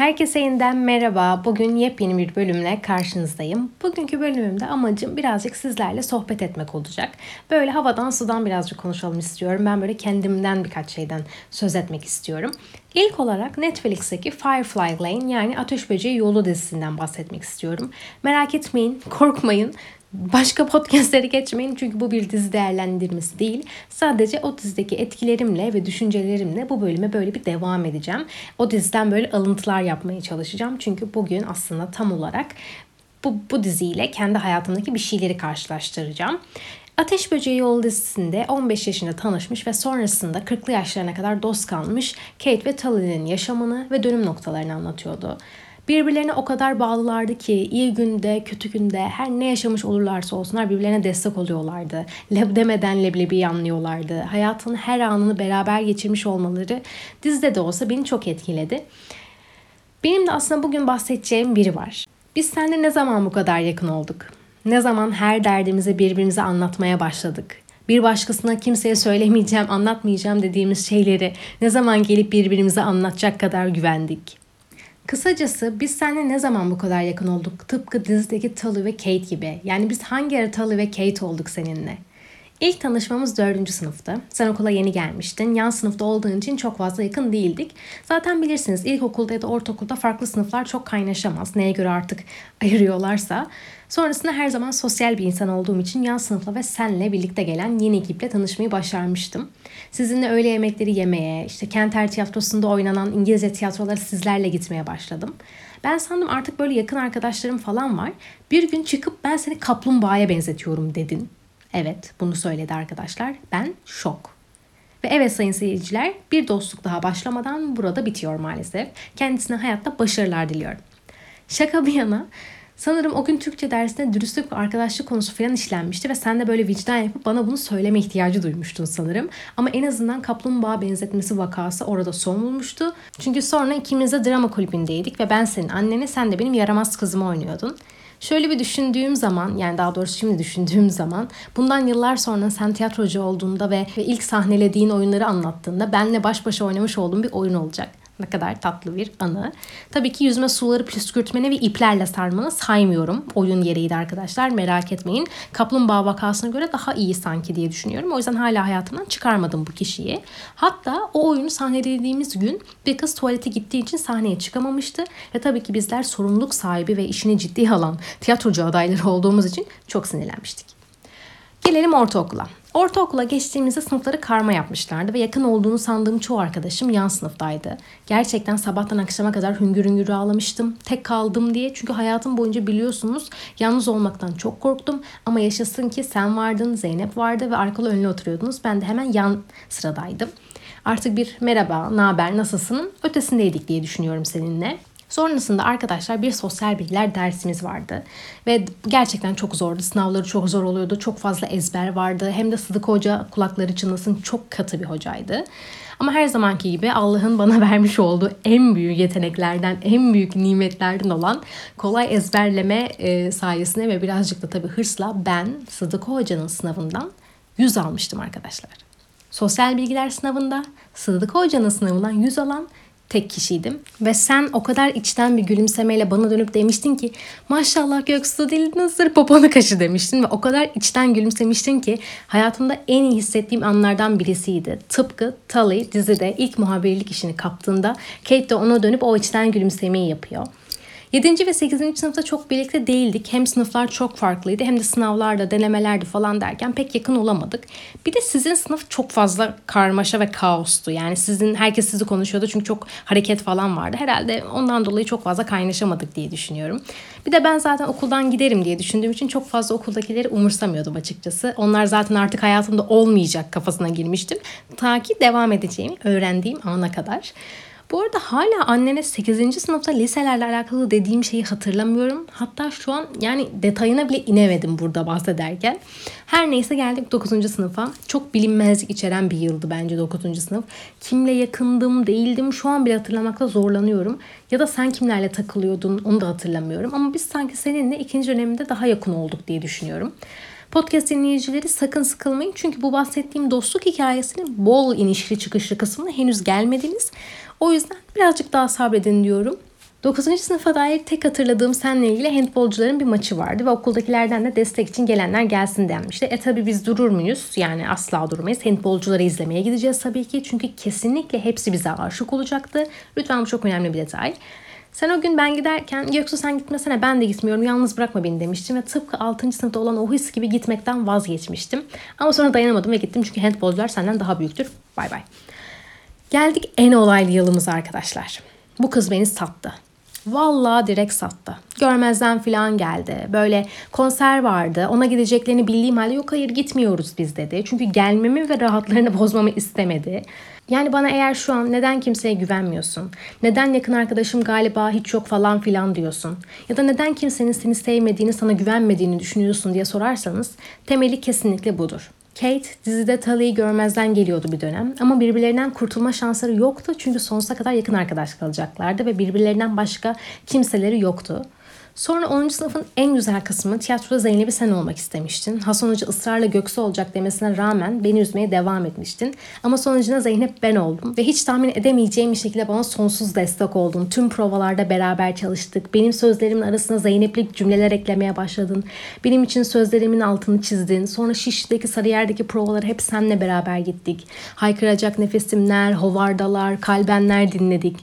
Herkese yeniden merhaba. Bugün yepyeni bir bölümle karşınızdayım. Bugünkü bölümümde amacım birazcık sizlerle sohbet etmek olacak. Böyle havadan sudan birazcık konuşalım istiyorum. Ben böyle kendimden birkaç şeyden söz etmek istiyorum. İlk olarak Netflix'teki Firefly Lane yani Ateş Böceği Yolu dizisinden bahsetmek istiyorum. Merak etmeyin, korkmayın. Başka podcastleri geçmeyin çünkü bu bir dizi değerlendirmesi değil. Sadece o dizideki etkilerimle ve düşüncelerimle bu bölüme böyle bir devam edeceğim. O diziden böyle alıntılar yapmaya çalışacağım. Çünkü bugün aslında tam olarak bu, bu diziyle kendi hayatımdaki bir şeyleri karşılaştıracağım. Ateş Böceği Yol dizisinde 15 yaşında tanışmış ve sonrasında 40'lı yaşlarına kadar dost kalmış Kate ve Tully'nin yaşamını ve dönüm noktalarını anlatıyordu. Birbirlerine o kadar bağlılardı ki iyi günde, kötü günde her ne yaşamış olurlarsa olsunlar birbirlerine destek oluyorlardı. Leb demeden leblebi anlıyorlardı. Hayatın her anını beraber geçirmiş olmaları dizide de olsa beni çok etkiledi. Benim de aslında bugün bahsedeceğim biri var. Biz seninle ne zaman bu kadar yakın olduk? Ne zaman her derdimizi birbirimize anlatmaya başladık? Bir başkasına kimseye söylemeyeceğim, anlatmayacağım dediğimiz şeyleri ne zaman gelip birbirimize anlatacak kadar güvendik? Kısacası biz seninle ne zaman bu kadar yakın olduk? Tıpkı dizideki Tully ve Kate gibi. Yani biz hangi ara Tully ve Kate olduk seninle? İlk tanışmamız dördüncü sınıfta. Sen okula yeni gelmiştin. Yan sınıfta olduğun için çok fazla yakın değildik. Zaten bilirsiniz ilkokulda ya da ortaokulda farklı sınıflar çok kaynaşamaz. Neye göre artık ayırıyorlarsa. Sonrasında her zaman sosyal bir insan olduğum için yan sınıfla ve senle birlikte gelen yeni ekiple tanışmayı başarmıştım. Sizinle öğle yemekleri yemeye, işte Kenter Tiyatrosu'nda oynanan İngilizce tiyatrolara sizlerle gitmeye başladım. Ben sandım artık böyle yakın arkadaşlarım falan var. Bir gün çıkıp ben seni kaplumbağaya benzetiyorum dedin. Evet bunu söyledi arkadaşlar. Ben şok. Ve evet sayın seyirciler bir dostluk daha başlamadan burada bitiyor maalesef. Kendisine hayatta başarılar diliyorum. Şaka bir yana Sanırım o gün Türkçe dersinde dürüstlük ve arkadaşlık konusu falan işlenmişti ve sen de böyle vicdan yapıp bana bunu söyleme ihtiyacı duymuştun sanırım. Ama en azından kaplumbağa benzetmesi vakası orada son bulmuştu. Çünkü sonra ikimiz de drama kulübündeydik ve ben senin anneni sen de benim yaramaz kızımı oynuyordun. Şöyle bir düşündüğüm zaman yani daha doğrusu şimdi düşündüğüm zaman bundan yıllar sonra sen tiyatrocu olduğunda ve, ilk sahnelediğin oyunları anlattığında benle baş başa oynamış olduğum bir oyun olacak. Ne kadar tatlı bir anı. Tabii ki yüzme suları püskürtmeni ve iplerle sarmanı saymıyorum. Oyun gereğiydi arkadaşlar merak etmeyin. Kaplumbağa vakasına göre daha iyi sanki diye düşünüyorum. O yüzden hala hayatımdan çıkarmadım bu kişiyi. Hatta o oyunu sahnelediğimiz gün bir kız tuvalete gittiği için sahneye çıkamamıştı. Ve tabii ki bizler sorumluluk sahibi ve işini ciddiye alan tiyatrocu adayları olduğumuz için çok sinirlenmiştik. Gelelim ortaokula. Ortaokula geçtiğimizde sınıfları karma yapmışlardı ve yakın olduğunu sandığım çoğu arkadaşım yan sınıftaydı. Gerçekten sabahtan akşama kadar hüngür hüngür ağlamıştım. Tek kaldım diye çünkü hayatım boyunca biliyorsunuz yalnız olmaktan çok korktum. Ama yaşasın ki sen vardın, Zeynep vardı ve arkalı önlü oturuyordunuz. Ben de hemen yan sıradaydım. Artık bir merhaba, ne haber, nasılsın ötesindeydik diye düşünüyorum seninle. Sonrasında arkadaşlar bir sosyal bilgiler dersimiz vardı. Ve gerçekten çok zordu. Sınavları çok zor oluyordu. Çok fazla ezber vardı. Hem de Sıdık Hoca kulakları çınlasın çok katı bir hocaydı. Ama her zamanki gibi Allah'ın bana vermiş olduğu en büyük yeteneklerden, en büyük nimetlerden olan kolay ezberleme e, sayesinde ve birazcık da tabii hırsla ben Sıdık Hoca'nın sınavından 100 almıştım arkadaşlar. Sosyal bilgiler sınavında Sıdık Hoca'nın sınavından 100 alan tek kişiydim. Ve sen o kadar içten bir gülümsemeyle bana dönüp demiştin ki maşallah Göksu dil nasıl poponu kaşı demiştin. Ve o kadar içten gülümsemiştin ki hayatımda en iyi hissettiğim anlardan birisiydi. Tıpkı Tully dizide ilk muhabirlik işini kaptığında Kate de ona dönüp o içten gülümsemeyi yapıyor. 7. ve 8. sınıfta çok birlikte değildik. Hem sınıflar çok farklıydı hem de sınavlarda, denemelerdi falan derken pek yakın olamadık. Bir de sizin sınıf çok fazla karmaşa ve kaostu. Yani sizin herkes sizi konuşuyordu çünkü çok hareket falan vardı. Herhalde ondan dolayı çok fazla kaynaşamadık diye düşünüyorum. Bir de ben zaten okuldan giderim diye düşündüğüm için çok fazla okuldakileri umursamıyordum açıkçası. Onlar zaten artık hayatımda olmayacak kafasına girmiştim. Ta ki devam edeceğimi öğrendiğim ana kadar. Bu arada hala annene 8. sınıfta liselerle alakalı dediğim şeyi hatırlamıyorum. Hatta şu an yani detayına bile inemedim burada bahsederken. Her neyse geldik 9. sınıfa. Çok bilinmezlik içeren bir yıldı bence 9. sınıf. Kimle yakındım, değildim şu an bile hatırlamakta zorlanıyorum. Ya da sen kimlerle takılıyordun onu da hatırlamıyorum. Ama biz sanki seninle ikinci döneminde daha yakın olduk diye düşünüyorum. Podcast dinleyicileri sakın sıkılmayın. Çünkü bu bahsettiğim dostluk hikayesinin bol inişli çıkışlı kısmına henüz gelmediniz. O yüzden birazcık daha sabredin diyorum. 9. sınıfa dair tek hatırladığım seninle ilgili handbolcuların bir maçı vardı ve okuldakilerden de destek için gelenler gelsin denmişti. E tabi biz durur muyuz? Yani asla durmayız. Handbolcuları izlemeye gideceğiz tabii ki. Çünkü kesinlikle hepsi bize aşık olacaktı. Lütfen bu çok önemli bir detay. Sen o gün ben giderken Göksu sen gitmesene ben de gitmiyorum yalnız bırakma beni demiştim ve tıpkı 6. sınıfta olan o his gibi gitmekten vazgeçmiştim. Ama sonra dayanamadım ve gittim çünkü handbolcular senden daha büyüktür. Bay bay. Geldik en olaylı yılımıza arkadaşlar. Bu kız beni sattı. Vallahi direkt sattı. Görmezden falan geldi. Böyle konser vardı. Ona gideceklerini bildiğim halde yok hayır gitmiyoruz biz dedi. Çünkü gelmemi ve rahatlarını bozmamı istemedi. Yani bana eğer şu an neden kimseye güvenmiyorsun? Neden yakın arkadaşım galiba hiç yok falan filan diyorsun? Ya da neden kimsenin seni sevmediğini, sana güvenmediğini düşünüyorsun diye sorarsanız temeli kesinlikle budur. Kate dizide Tully'yi görmezden geliyordu bir dönem ama birbirlerinden kurtulma şansları yoktu çünkü sonsuza kadar yakın arkadaş kalacaklardı ve birbirlerinden başka kimseleri yoktu. Sonra 10. sınıfın en güzel kısmı tiyatroda Zeynep'i sen olmak istemiştin. Hasan Hoca ısrarla Göksu olacak demesine rağmen beni üzmeye devam etmiştin. Ama sonucunda Zeynep ben oldum. Ve hiç tahmin edemeyeceğim bir şekilde bana sonsuz destek oldun. Tüm provalarda beraber çalıştık. Benim sözlerimin arasına Zeynep'lik cümleler eklemeye başladın. Benim için sözlerimin altını çizdin. Sonra Şişli'deki Sarıyer'deki provaları hep seninle beraber gittik. Haykıracak nefesimler, hovardalar, kalbenler dinledik.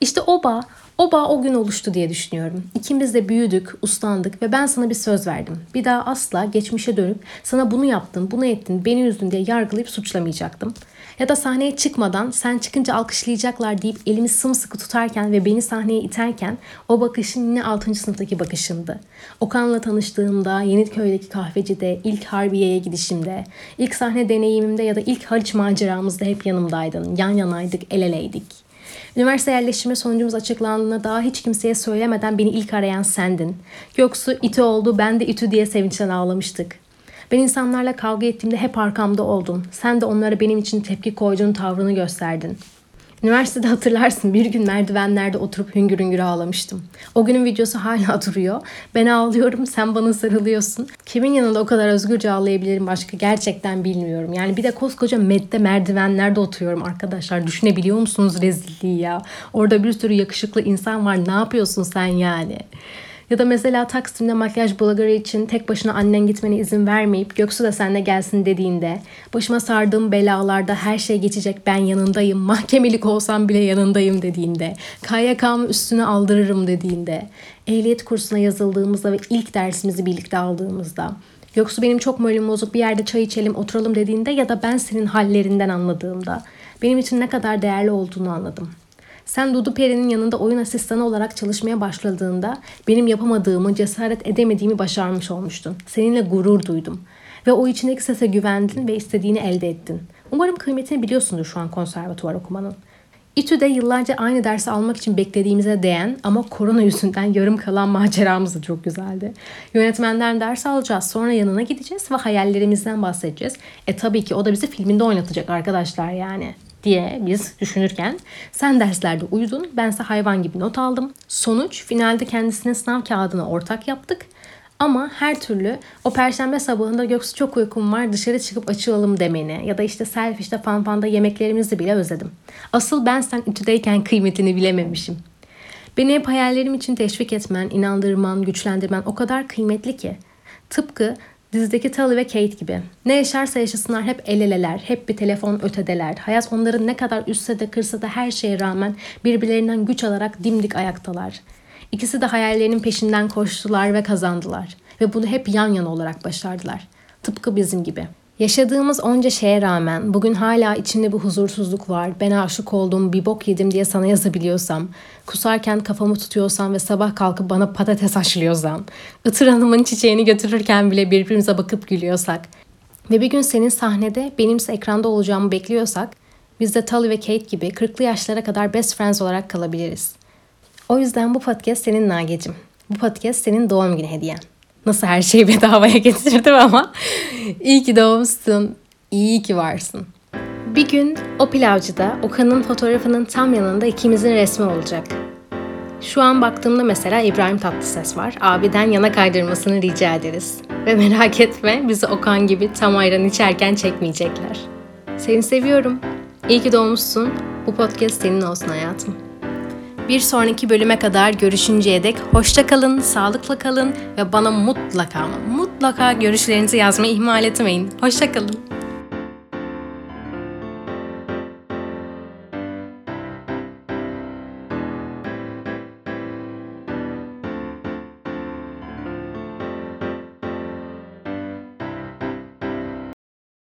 İşte o bağ o bağ o gün oluştu diye düşünüyorum. İkimiz de büyüdük, uslandık ve ben sana bir söz verdim. Bir daha asla geçmişe dönüp sana bunu yaptın, bunu ettin, beni üzdün diye yargılayıp suçlamayacaktım. Ya da sahneye çıkmadan sen çıkınca alkışlayacaklar deyip elimi sımsıkı tutarken ve beni sahneye iterken o bakışın yine 6. sınıftaki bakışımdı. Okan'la tanıştığımda, Yeniköy'deki kahvecide, ilk Harbiye'ye gidişimde, ilk sahne deneyimimde ya da ilk Haliç maceramızda hep yanımdaydın. Yan yanaydık, el eleydik. Üniversite yerleşimi sonucumuz açıklandığında daha hiç kimseye söylemeden beni ilk arayan sendin. Göksu iti oldu ben de itü diye sevinçten ağlamıştık. Ben insanlarla kavga ettiğimde hep arkamda oldun. Sen de onlara benim için tepki koyduğun tavrını gösterdin. Üniversitede hatırlarsın bir gün merdivenlerde oturup hüngür hüngür ağlamıştım. O günün videosu hala duruyor. Ben ağlıyorum sen bana sarılıyorsun. Kimin yanında o kadar özgürce ağlayabilirim başka gerçekten bilmiyorum. Yani bir de koskoca medde merdivenlerde oturuyorum arkadaşlar. Düşünebiliyor musunuz rezilliği ya? Orada bir sürü yakışıklı insan var ne yapıyorsun sen yani? Ya da mesela Taksim'de makyaj bloggerı için tek başına annen gitmene izin vermeyip Göksu da seninle gelsin dediğinde, başıma sardığım belalarda her şey geçecek ben yanındayım, mahkemelik olsam bile yanındayım dediğinde, KYK'mı üstüne aldırırım dediğinde, ehliyet kursuna yazıldığımızda ve ilk dersimizi birlikte aldığımızda, Yoksa benim çok moralim bozuk bir yerde çay içelim oturalım dediğinde ya da ben senin hallerinden anladığımda benim için ne kadar değerli olduğunu anladım. Sen Dudu Peri'nin yanında oyun asistanı olarak çalışmaya başladığında benim yapamadığımı, cesaret edemediğimi başarmış olmuştun. Seninle gurur duydum. Ve o içindeki sese güvendin ve istediğini elde ettin. Umarım kıymetini biliyorsundur şu an konservatuvar okumanın. İTÜ'de yıllarca aynı dersi almak için beklediğimize değen ama korona yüzünden yarım kalan maceramız da çok güzeldi. Yönetmenden ders alacağız, sonra yanına gideceğiz ve hayallerimizden bahsedeceğiz. E tabii ki o da bizi filminde oynatacak arkadaşlar yani diye biz düşünürken sen derslerde uyudun, bense hayvan gibi not aldım. Sonuç finalde kendisine sınav kağıdını ortak yaptık. Ama her türlü o perşembe sabahında Göksu çok uykum var dışarı çıkıp açılalım demeni ya da işte selfish'te fanfanda yemeklerimizi bile özledim. Asıl ben sen ütüdeyken kıymetini bilememişim. Beni hep hayallerim için teşvik etmen, inandırman, güçlendirmen o kadar kıymetli ki. Tıpkı Dizideki Tully ve Kate gibi. Ne yaşarsa yaşasınlar hep el eleler, hep bir telefon ötedeler. Hayat onları ne kadar üstse de kırsa da her şeye rağmen birbirlerinden güç alarak dimdik ayaktalar. İkisi de hayallerinin peşinden koştular ve kazandılar. Ve bunu hep yan yana olarak başardılar. Tıpkı bizim gibi.'' Yaşadığımız onca şeye rağmen bugün hala içimde bir huzursuzluk var. Ben aşık oldum, bir bok yedim diye sana yazabiliyorsam, kusarken kafamı tutuyorsam ve sabah kalkıp bana patates haşlıyorsam, Itır Hanım'ın çiçeğini götürürken bile birbirimize bakıp gülüyorsak ve bir gün senin sahnede benimse ekranda olacağımı bekliyorsak, biz de Tully ve Kate gibi 40'lı yaşlara kadar best friends olarak kalabiliriz. O yüzden bu podcast senin Nagecim. Bu podcast senin doğum günü hediyen. Nasıl her şeyi bedavaya getirdim ama iyi ki doğmuşsun, iyi ki varsın. Bir gün o pilavcıda Okan'ın fotoğrafının tam yanında ikimizin resmi olacak. Şu an baktığımda mesela İbrahim Tatlıses var. Abiden yana kaydırmasını rica ederiz. Ve merak etme bizi Okan gibi tam ayran içerken çekmeyecekler. Seni seviyorum. İyi ki doğmuşsun. Bu podcast senin olsun hayatım. Bir sonraki bölüme kadar görüşünceye dek hoşça kalın, sağlıkla kalın ve bana mutlaka mutlaka görüşlerinizi yazmayı ihmal etmeyin. Hoşça kalın.